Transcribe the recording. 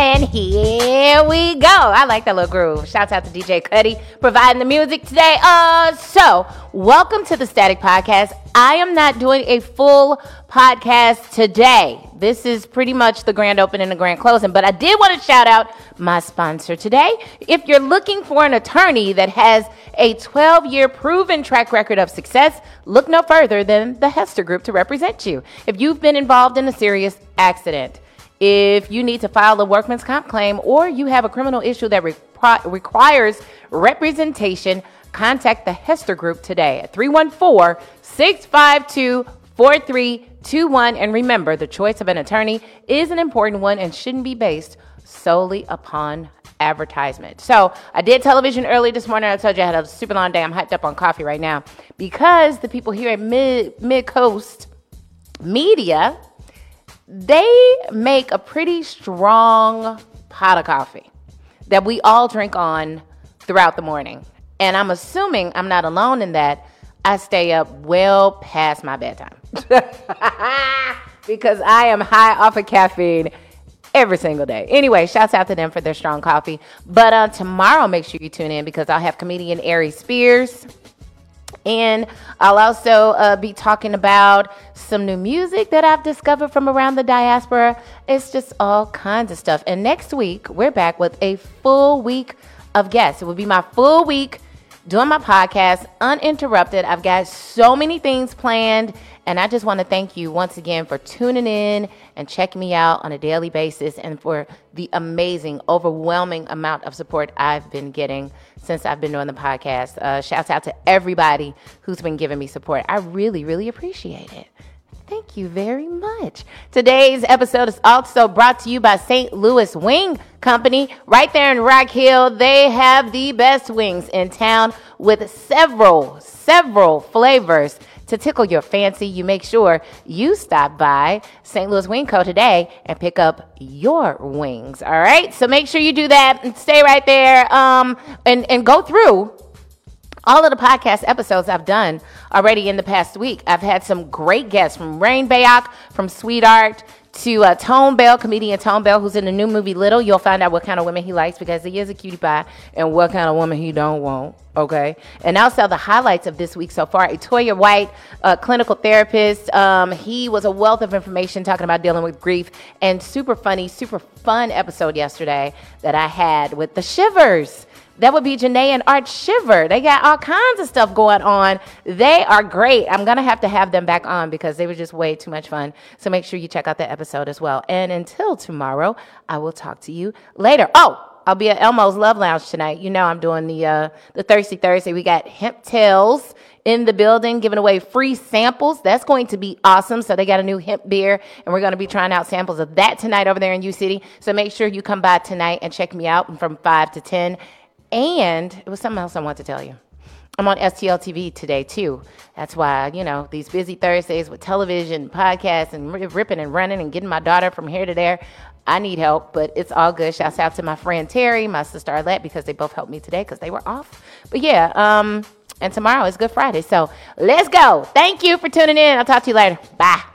There we go. I like that little groove. Shouts out to DJ Cuddy providing the music today. Uh, so welcome to the Staci Podcast. I am not doing a full podcast today. This is pretty much the grand opening and the grand closing, but I did want to shout out my sponsor today. If you're looking for an attorney that has a 12 year proven track record of success, look no further than the Hester Group to represent you. If you've been involved in a serious accident, if you need to file a workman's comp claim or you have a criminal issue that requires representation, contact the Hester Group today at 314 652 4321. And remember, the choice of an attorney is an important one and shouldn't be based solely upon advertisement. So I did television early this morning. I told you I had a super long day. I'm hyped up on coffee right now because the people here at Mid Mid Coast Media they make a pretty strong pot of coffee that we all drink on throughout the morning. And I'm assuming I'm not alone in that. I stay up well past my bedtime because I am high off of caffeine every single day. Anyway, shouts out to them for their strong coffee. But uh, tomorrow, make sure you tune in because I'll have comedian Ari Spears and I'll also uh, be talking about some new music that I've discovered from around the diaspora. It's just all kinds of stuff. And next week, we're back with a full week of guests. It will be my full week doing my podcast uninterrupted. I've got so many things planned. And I just want to thank you once again for tuning in and checking me out on a daily basis and for the amazing, overwhelming amount of support I've been getting since I've been doing the podcast. Uh, shouts out to everybody who's been giving me support. I really, really appreciate it. Thank you very much. Today's episode is also brought to you by St. Louis Wing Company. Right there in Rock Hill, they have the best wings in town with several, several flavors to tickle your fancy, you make sure you stop by St. Louis Wing Co. today and pick up your wings. All right. So make sure you do that and stay right there um, and, and go through all of the podcast episodes I've done already in the past week. I've had some great guests from Rain Bayok, from Sweetheart, to uh, Tone Bell, comedian Tone Bell, who's in the new movie Little. You'll find out what kind of women he likes because he is a cutie pie and what kind of woman he don't want. Okay. And also the highlights of this week so far. A Toya White, a clinical therapist. Um, he was a wealth of information talking about dealing with grief and super funny, super fun episode yesterday that I had with the Shivers. That would be Janae and Art Shiver. They got all kinds of stuff going on. They are great. I'm going to have to have them back on because they were just way too much fun. So make sure you check out that episode as well. And until tomorrow, I will talk to you later. Oh, I'll be at Elmo's Love Lounge tonight. You know I'm doing the uh, the Thirsty Thursday. We got Hemp Tales in the building giving away free samples. That's going to be awesome. So they got a new hemp beer and we're going to be trying out samples of that tonight over there in U City. So make sure you come by tonight and check me out from 5 to 10. And it was something else I want to tell you. I'm on STL TV today too. That's why, you know, these busy Thursdays with television, podcasts, and ripping and running and getting my daughter from here to there. I need help, but it's all good. Shouts out to my friend Terry, my sister Arlette, because they both helped me today because they were off. But yeah, um, and tomorrow is Good Friday. So let's go. Thank you for tuning in. I'll talk to you later. Bye.